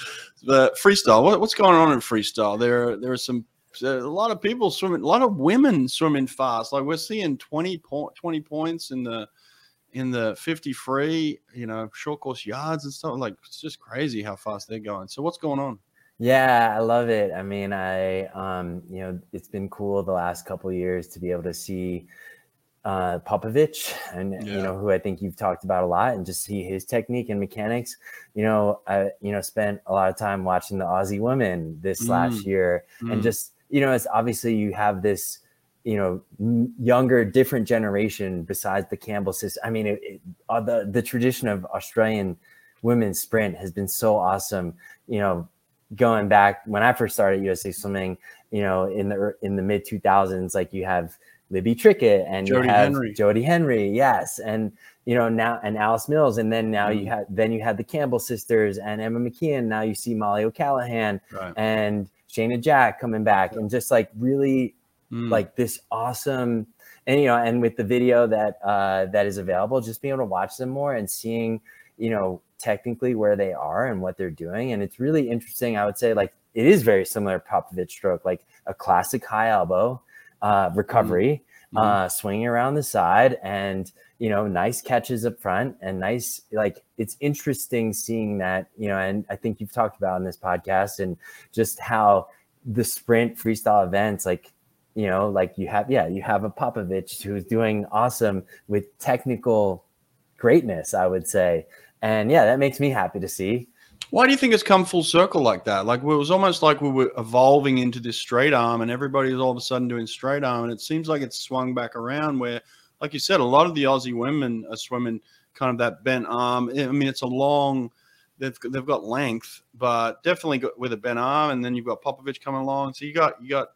but freestyle, what, what's going on in freestyle? There there are some a lot of people swimming, a lot of women swimming fast. Like we're seeing 20, po- 20 points in the in the 50 free, you know, short course yards and stuff. Like it's just crazy how fast they're going. So what's going on? Yeah, I love it. I mean, I um, you know, it's been cool the last couple years to be able to see uh Popovici and yeah. you know who I think you've talked about a lot and just see his technique and mechanics. You know, I you know spent a lot of time watching the Aussie women this mm. last year mm. and just you know, it's obviously you have this you know younger different generation besides the Campbell system. I mean, it, it, uh, the the tradition of Australian women's sprint has been so awesome. You know, going back when I first started USA Swimming, you know, in the in the mid 2000s, like you have Libby Trickett and Jody you have Henry. Jodie Henry, yes, and you know now and Alice Mills, and then now mm. you have then you had the Campbell sisters and Emma McKeon. Now you see Mollie O'Callaghan right. and Shayna Jack coming back, yeah. and just like really mm. like this awesome. And you know, and with the video that uh, that is available, just being able to watch them more and seeing, you know, technically where they are and what they're doing. And it's really interesting. I would say like it is very similar to Popovici stroke, like a classic high elbow uh, recovery, mm-hmm. uh, swinging around the side and, you know, nice catches up front and nice, like it's interesting seeing that, you know, and I think you've talked about in this podcast and just how the sprint freestyle events, like, you know, like you have, yeah, you have a Popovici who's doing awesome with technical greatness, I would say. And yeah, that makes me happy to see. Why do you think it's come full circle like that? Like it was almost like we were evolving into this straight arm, and everybody's all of a sudden doing straight arm, and it seems like it's swung back around. Where, like you said, a lot of the Aussie women are swimming kind of that bent arm. I mean, it's a long. They've, they've got length, but definitely with a bent arm, and then you've got Popovici coming along. So you got you got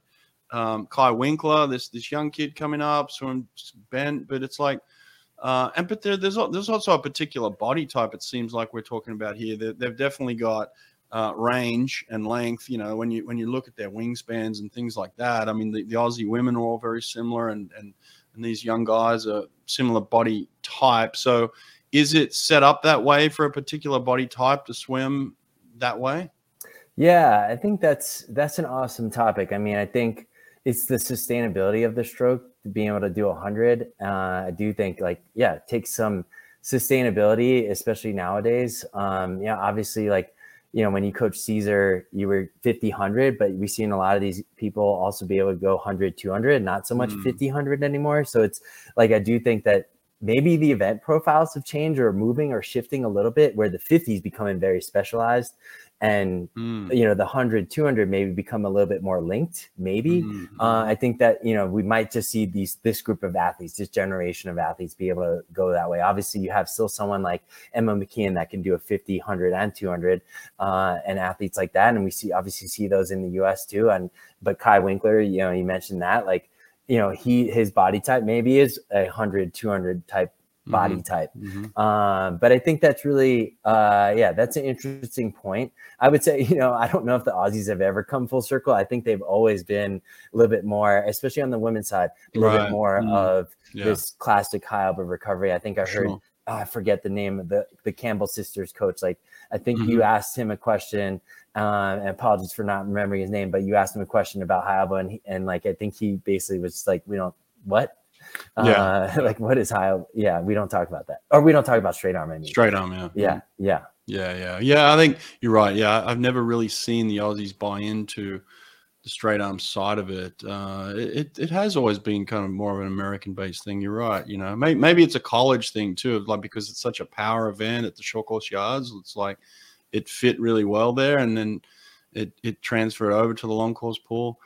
um, Kaii Winkler, this this young kid coming up, swimming bent, but it's like uh, and but there, there's there's also a particular body type. It seems like we're talking about here. That they've definitely got uh, range and length. You know, when you when you look at their wingspans and things like that. I mean, the, the Aussie women are all very similar, and and and these young guys are similar body type. So, is it set up that way for a particular body type to swim that way? Yeah, I think that's that's an awesome topic. I mean, I think it's the sustainability of the stroke being able to do 100 uh, i do think like yeah it takes some sustainability especially nowadays. Um yeah obviously like you know when you coach cesar you were 50 100 but we've seen a lot of these people also be able to go 100 200 not so much mm. 50 100 anymore. So it's like i do think that maybe the event profiles have changed or moving or shifting a little bit where the 50s becoming very specialized and mm. you know the 100 200 maybe become a little bit more linked maybe mm-hmm. uh, i think that you know we might just see these this group of athletes this generation of athletes be able to go that way obviously you have still someone like emma mckeon that can do a 50 100 and 200 uh, and athletes like that and we see obviously see those in the us too and but kaii winkler you know you mentioned that like you know he his body type maybe is a 100 200 type body mm-hmm. type. Mm-hmm. Um, but I think that's really, uh, yeah, that's an interesting point. I would say, you know, I don't know if the Aussies have ever come full circle. I think they've always been a little bit more, especially on the women's side, a little right. bit more mm-hmm. of yeah. this classic high elbow recovery. I think I heard. Sure. oh, I forget the name of the the Campbell sisters coach. Like I think mm-hmm. you asked him a question. Uh, and apologies for not remembering his name, but you asked him a question about high elbow, and, he, and like I think he basically was just like, "We don't what." Yeah. Uh, like what is high? Yeah, we don't talk about that, or we don't talk about straight arm. I mean. Straight arm, yeah. Yeah, yeah. Yeah, yeah, yeah. I think you're right. Yeah, I've never really seen the Aussies buy into the straight arm side of it. Uh, it it has always been kind of more of an American based thing. You're right. You know, maybe, maybe it's a college thing too, like because it's such a power event at the short course yards. It's like it fit really well there, and then it it transferred over to the long course pool.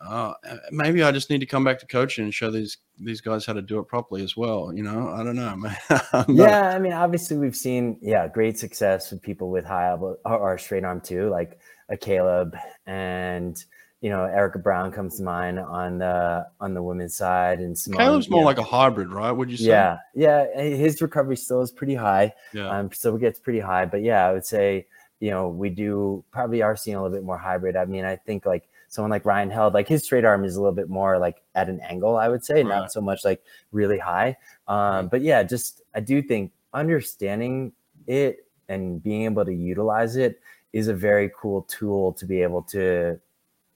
Uh, maybe I just need to come back to coaching and show these these guys how to do it properly as well. You know, I don't know. yeah, I mean, obviously we've seen yeah great success with people with high elbow or straight arm too, like a Caeleb and you know Erika Brown comes to mind on the on the women's side, and Simone, Caeleb's more like a hybrid, right? Would you say? Yeah, yeah. His recovery still is pretty high. Yeah, um, still gets pretty high, but yeah, I would say you know we do probably are seeing a little bit more hybrid. I mean, I think like someone like Ryan Held, like his straight arm is a little bit more like at an angle, I would say, right. not so much like really high. Um, but yeah, just I do think understanding it and being able to utilize it is a very cool tool to be able to,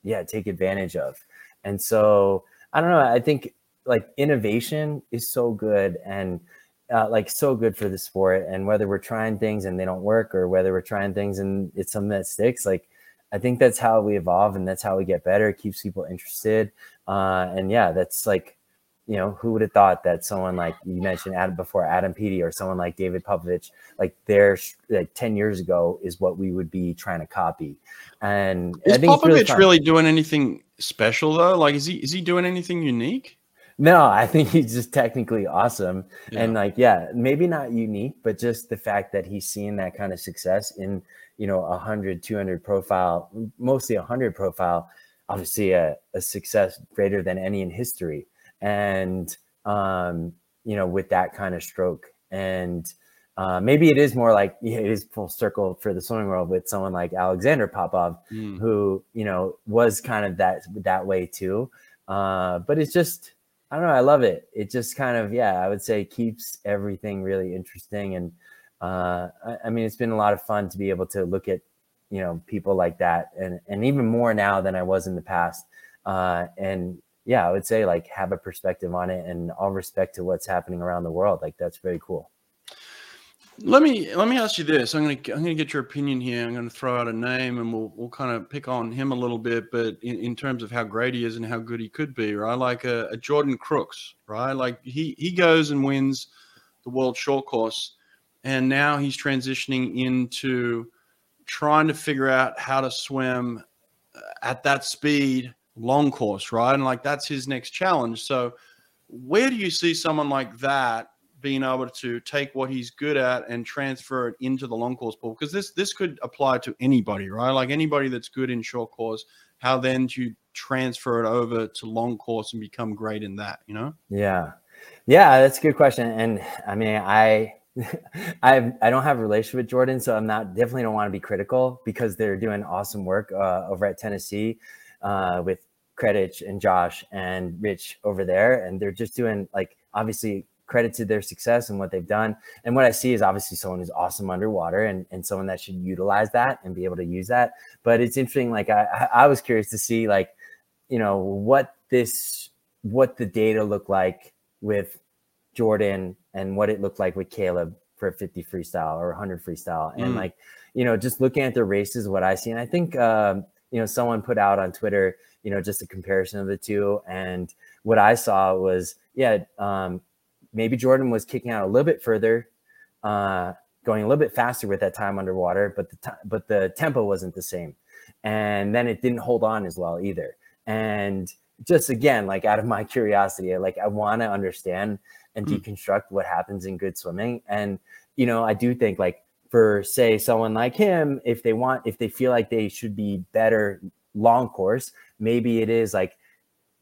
yeah, take advantage of. And so I don't know. I think like innovation is so good and uh, like so good for the sport. And whether we're trying things and they don't work, or whether we're trying things and it's something that sticks, like I think that's how we evolve and that's how we get better. It keeps people interested. Uh, and yeah, that's like, you know, who would have thought that someone like you mentioned Adam before Adam Peaty or someone like David Popovici, like their like 10 years ago is what we would be trying to copy. And is I think Popovici really, really doing anything special though? Like, is he, is he doing anything unique? No, I think he's just technically awesome. Yeah. And like, yeah, maybe not unique, but just the fact that he's seeing that kind of success in you know, 100, 200 profile, mostly 100 profile, obviously a, a success greater than any in history. And, um, you know, with that kind of stroke. And uh, maybe it is more like yeah, it is full circle for the swimming world with someone like Alexander Popov, mm. who, you know, was kind of that that way too. Uh, but it's just, I don't know, I love it. It just kind of, yeah, I would say keeps everything really interesting and uh, I, I, mean, it's been a lot of fun to be able to look at, you know, people like that, and and even more now than I was in the past. Uh, and yeah, I would say like have a perspective on it, and all respect to what's happening around the world. Like that's very cool. Let me let me ask you this. I'm gonna I'm gonna get your opinion here. I'm gonna throw out a name, and we'll we'll kind of pick on him a little bit. But in, in terms of how great he is and how good he could be, right? Like a, a Jordan Crooks, right? Like he he goes and wins the world short course and now he's transitioning into trying to figure out how to swim uh, at that speed long course right? And like that's his next challenge. So where do you see someone like that being able to take what he's good at and transfer it into the long course pool? Because this this could apply to anybody right? Like anybody that's good in short course how then do you transfer it over to long course and become great in that you know? Yeah. Yeah that's a good question. And i mean i I I don't have a relationship with Jordan, so I'm not definitely don't want to be critical because they're doing awesome work uh, over at Tennessee uh, with Kredich and Josh and Rich over there, and they're just doing like obviously credit to their success and what they've done. And what I see is obviously someone who's awesome underwater and, and someone that should utilize that and be able to use that. But it's interesting. Like I, I was curious to see like, you know, what this, what the data look like with Jordan and what it looked like with Caeleb for a 50 freestyle or 100 freestyle. And mm. like, you know, just looking at the races, what I see, and I think, um, you know, someone put out on Twitter, you know, just a comparison of the two. And what I saw was, yeah, um, maybe Jordan was kicking out a little bit further, uh, going a little bit faster with that time underwater, but the t- but the tempo wasn't the same, and then it didn't hold on as well either. And just again, like out of my curiosity, like I want to understand and mm. deconstruct what happens in good swimming. And, you know, I do think like for say someone like him, if they want, if they feel like they should be better long course, maybe it is like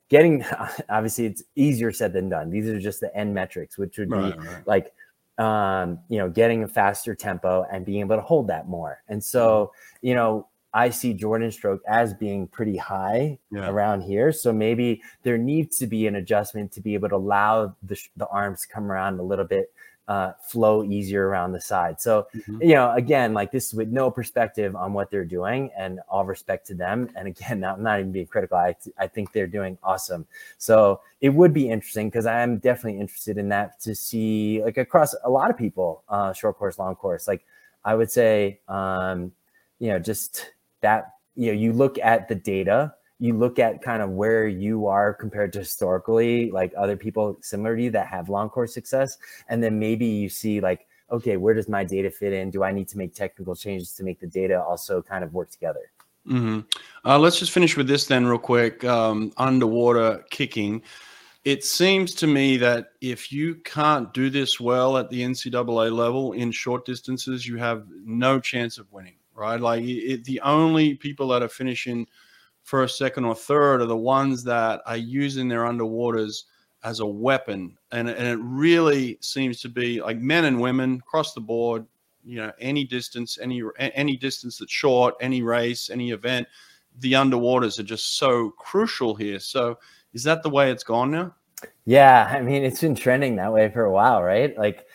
getting obviously it's easier said than done. These are just the end metrics, which would right, be right. like um, you know, getting a faster tempo and being able to hold that more. And so, mm. you know, I see Jordan stroke as being pretty high yeah. around here. So maybe there needs to be an adjustment to be able to allow the, the arms to come around a little bit uh, flow easier around the side. So, mm-hmm. you know, again, like this is with no perspective on what they're doing and all respect to them. And again, I'm not even being critical. I, I think they're doing awesome. So it would be interesting because I am definitely interested in that to see like across a lot of people, uh, short course, long course. Like I would say, um, you know, just that, you know, you look at the data you look at kind of where you are compared to historically, like other people similar to you that have long course success. And then maybe you see like, okay, where does my data fit in? Do I need to make technical changes to make the data also kind of work together? Mm-hmm. Uh, let's just finish with this then, real quick. Um, underwater kicking. It seems to me that if you can't do this well at the NCAA level in short distances, you have no chance of winning, right? Like it, the only people that are finishing first, second, or third are the ones that are using their underwaters as a weapon. And, and it really seems to be like men and women across the board, you know, any distance, any any distance that's short, any race, any event, the underwaters are just so crucial here. So is that the way it's gone now? Yeah, I mean, it's been trending that way for a while, right? Like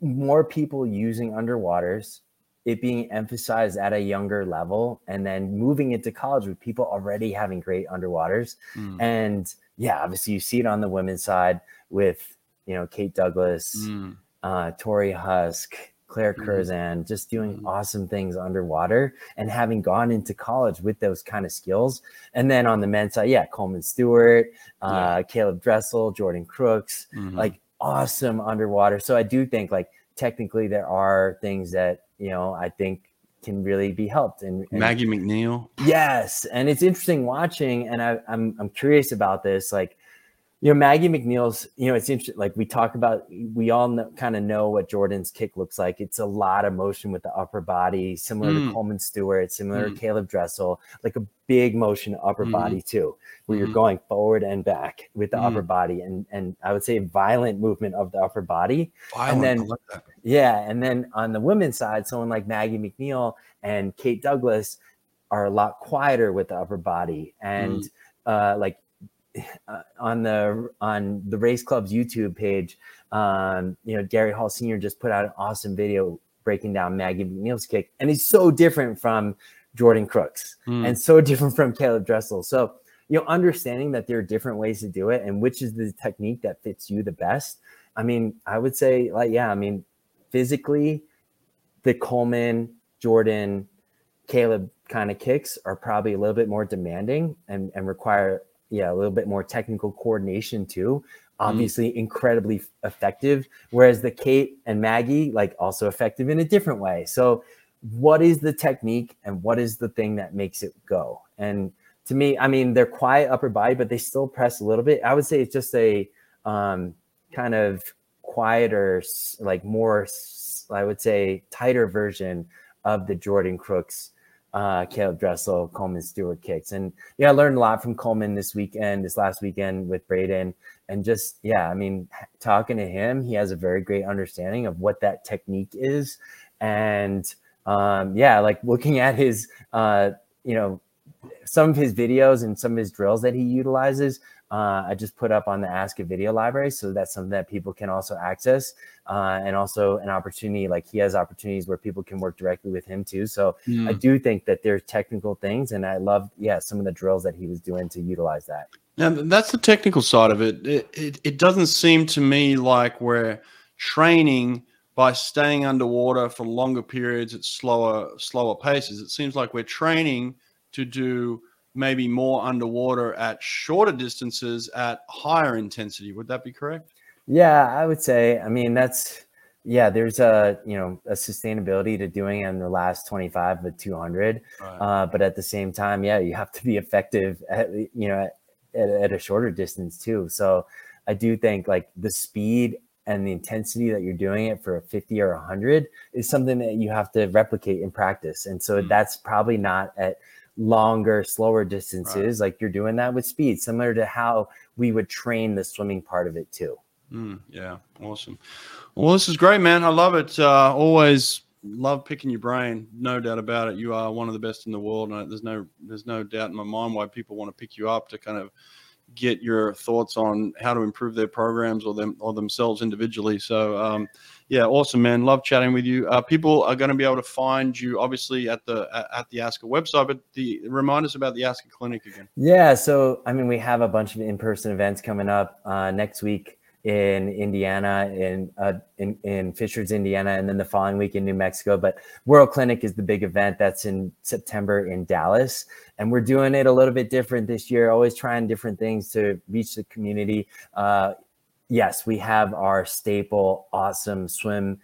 more people using underwaters it being emphasized at a younger level and then moving into college with people already having great underwaters. Mm. And yeah, obviously you see it on the women's side with, you know, Kate Douglas, mm. uh, Torri Huske, Claire mm. Curzan, just doing mm. awesome things underwater and having gone into college with those kind of skills. And then on the men's side, yeah, Coleman Stewart, uh, yeah. Caeleb Dressel, Jordan Crooks, mm-hmm. like awesome underwater. So I do think like technically there are things that you know, I think can really be helped. And, and Maggie MacNeil. Yes, and it's interesting watching, and I, I'm I'm curious about this. Like, you know, Maggie MacNeil's. you know, it's interesting. Like we talk about, we all know, kind of know what Jordan's kick looks like. It's a lot of motion with the upper body, similar mm. to Coleman Stewart, similar mm. to Caeleb Dressel, like a big motion upper mm. body too, where you're mm-hmm. going forward and back with the upper mm. body, and and I would say violent movement of the upper body. Violent, and then, yeah, and then on the women's side, someone like Maggie MacNeil and Kate Douglas are a lot quieter with the upper body, and mm. uh, like uh, on the on the race club's YouTube page, um, you know, Gary Hall Sr. just put out an awesome video breaking down Maggie MacNeil's kick, and he's so different from Jordan Crooks mm. and so different from Caeleb Dressel. So, you know, understanding that there are different ways to do it and which is the technique that fits you the best. I mean, I would say, like, yeah, I mean, physically, the Coleman, Jordan, Caeleb kind of kicks are probably a little bit more demanding and, and require yeah, a little bit more technical coordination too. Mm-hmm. Obviously, mm. incredibly effective. Whereas the Kate and Maggie, like, also effective in a different way. So, what is the technique and what is the thing that makes it go? And to me, I mean, they're quiet upper body, but they still press a little bit. I would say it's just a um, kind of quieter, like more, I would say, tighter version of the Jordan Crooks uh, Caeleb Dressel, Coleman Stewart kicks. And yeah, I learned a lot from Coleman this weekend, this last weekend with Braden. And just, yeah, I mean, talking to him, he has a very great understanding of what that technique is. And um, yeah, like looking at his, uh, you know, some of his videos and some of his drills that he utilizes, uh, I just put up on the ASCA Video library. So that's something that people can also access. Uh, and also an opportunity, like he has opportunities where people can work directly with him too. So mm. I do think that there's technical things. And I love, yeah, some of the drills that he was doing to utilize that. Now, that's the technical side of it. It, it, it doesn't seem to me like we're training by staying underwater for longer periods at slower slower paces. It seems like we're training to do maybe more underwater at shorter distances at higher intensity. Would that be correct? Yeah, I would say. I mean, that's yeah. There's a you know a sustainability to doing it in the last 25 with 200, right. uh, but at the same time, yeah, you have to be effective at you know at, at a shorter distance too. So I do think like the speed and the intensity that you're doing it for a 50 or 100 is something that you have to replicate in practice. And so mm-hmm. that's probably not at longer, slower distances. Right. Like you're doing that with speed, similar to how we would train the swimming part of it too. Mm, yeah, awesome. Well, this is great, man. I love it. Uh, always love picking your brain. No doubt about it. You are one of the best in the world, and there's no there's no doubt in my mind why people want to pick you up to kind of get your thoughts on how to improve their programs or them or themselves individually. So, um, yeah, awesome, man. Love chatting with you. Uh, people are going to be able to find you obviously at the at the ASCA website, but the remind us about the ASCA clinic again. Yeah, so I mean, we have a bunch of in person events coming up uh, next week in Indiana, in uh, in in Fishers, Indiana, and then the following week in New Mexico. But World Clinic is the big event that's in September in Dallas, and we're doing it a little bit different this year. Always trying different things to reach the community. Uh, yes, we have our staple, awesome swim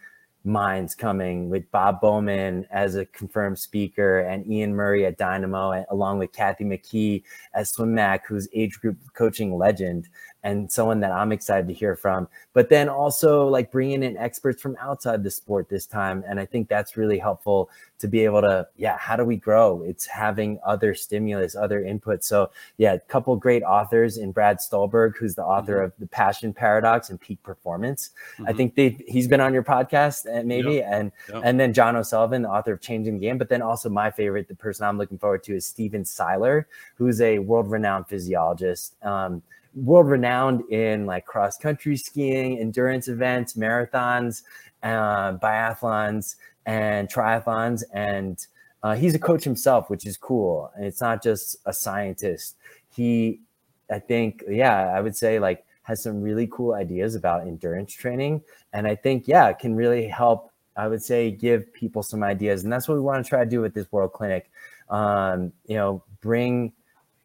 minds coming with Bob Bowman as a confirmed speaker and Ian Murray at Dynamo, along with Kathy McKee as Swim Mac, who's age group coaching legend and someone that I'm excited to hear from. But then also like bringing in experts from outside the sport this time. And I think that's really helpful to be able to, yeah, how do we grow? It's having other stimulus, other input. So yeah, a couple great authors in Brad Stulberg, who's the author mm-hmm. of The Passion Paradox and Peak Performance. Mm-hmm. I think they he's been on your podcast and uh, maybe yep. and yep. and then John O'Sullivan, the author of Changing the Game. But then also my favorite, the person I'm looking forward to is Stephen Seiler, who's a world-renowned physiologist. Um, world renowned in like cross country skiing, endurance events, marathons, uh, biathlons, and triathlons. And uh, he's a coach himself, which is cool. And it's not just a scientist. He, I think, yeah, I would say like has some really cool ideas about endurance training. And I think, yeah, can really help. I would say give people some ideas, and that's what we want to try to do with this World Clinic. Um, you know, bring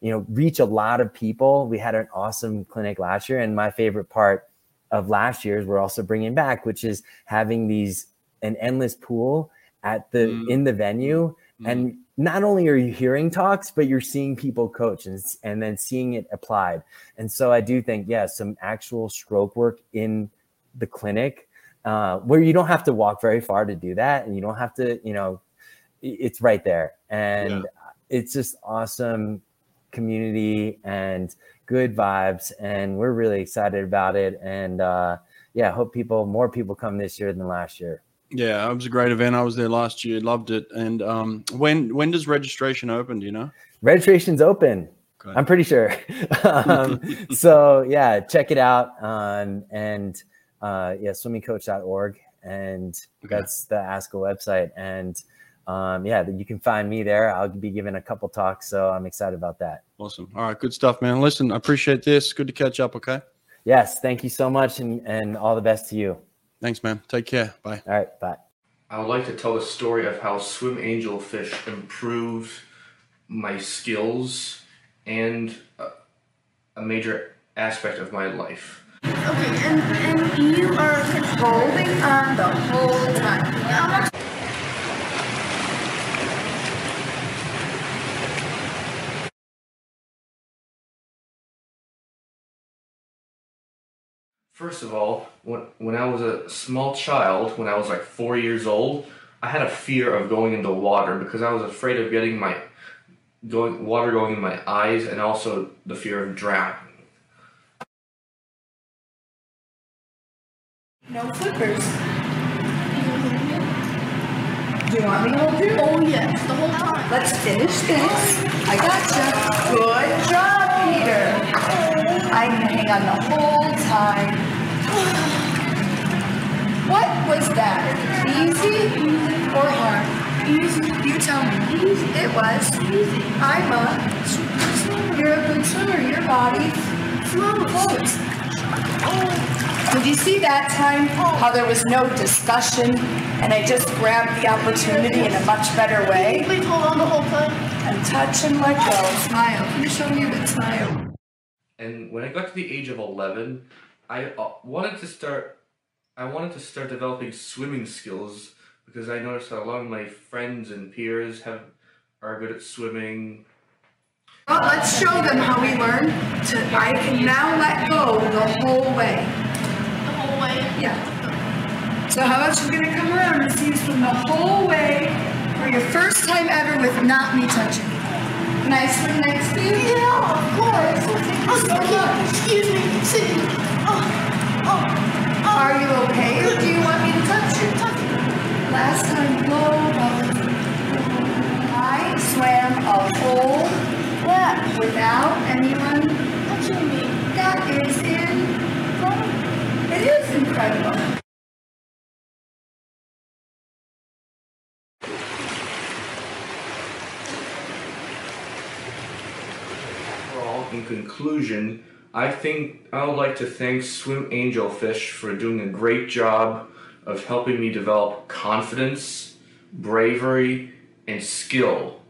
you know, reach a lot of people. We had an awesome clinic last year, and my favorite part of last year's we're also bringing back, which is having these an endless pool at the mm. in the venue, mm. and not only are you hearing talks, but you're seeing people coach and and then seeing it applied. And so I do think, yeah, some actual stroke work in the clinic uh, where you don't have to walk very far to do that, and you don't have to, you know, it's right there, and yeah. it's just awesome community and good vibes and we're really excited about it. And uh, yeah hope people more people come this year than last year. Yeah it was a great event. I was there last year loved it. And um, when when does registration open do you know? Registration's open. Okay. i'm pretty sure. Um, so yeah check it out um, and uh, yeah swimmingcoach.org and okay. that's the ASCA website. And um, yeah, you can find me there. I'll be giving a couple talks, so I'm excited about that. Awesome. All right, good stuff, man. Listen, I appreciate this. Good to catch up. Okay. Yes, thank you so much, and and all the best to you. Thanks, man. Take care. Bye. All right, bye. I would like to tell the story of how Swim Angelfish improved my skills and a, a major aspect of my life. Okay, and, and you are holding on the whole time. First of all, when, when I was a small child, when I was like four years old, I had a fear of going into water because I was afraid of getting my going water going in my eyes and also the fear of drowning. No flippers. Do you want me to hold you? Oh yes, the whole time. Let's finish this. I gotcha. Good job, Peter. I'm gonna hang on the whole time. What was that? Easy or hard? Easy. You tell me. Easy. It was. Easy. I'm a super swimmer. You're a good swimmer. Your body floats. Oh. Did you see that time how there was no discussion and I just grabbed the opportunity in a much better way? Please hold on the whole time. And touch and let go. Smile. Can you show me a good smile? And when I got to the age of 11, I uh, wanted to start. I wanted to start developing swimming skills because I noticed that a lot of my friends and peers have are good at swimming. Well, let's show them how we learn to. I can now let go the whole way. The whole way. Yeah. So how about you're gonna come around and see you swim the whole way for your first time ever with not me touching. Can I swim next to you? Yeah, of course. Oh, okay. Excuse me. Excuse me. Oh, Oh, oh. Are you okay, or do you want me to touch you? Last time, whoa, I swam a whole lap without anyone touching me. That is incredible. It is incredible. in conclusion, I think I would like to thank Swim Angelfish for doing a great job of helping me develop confidence, bravery, and skill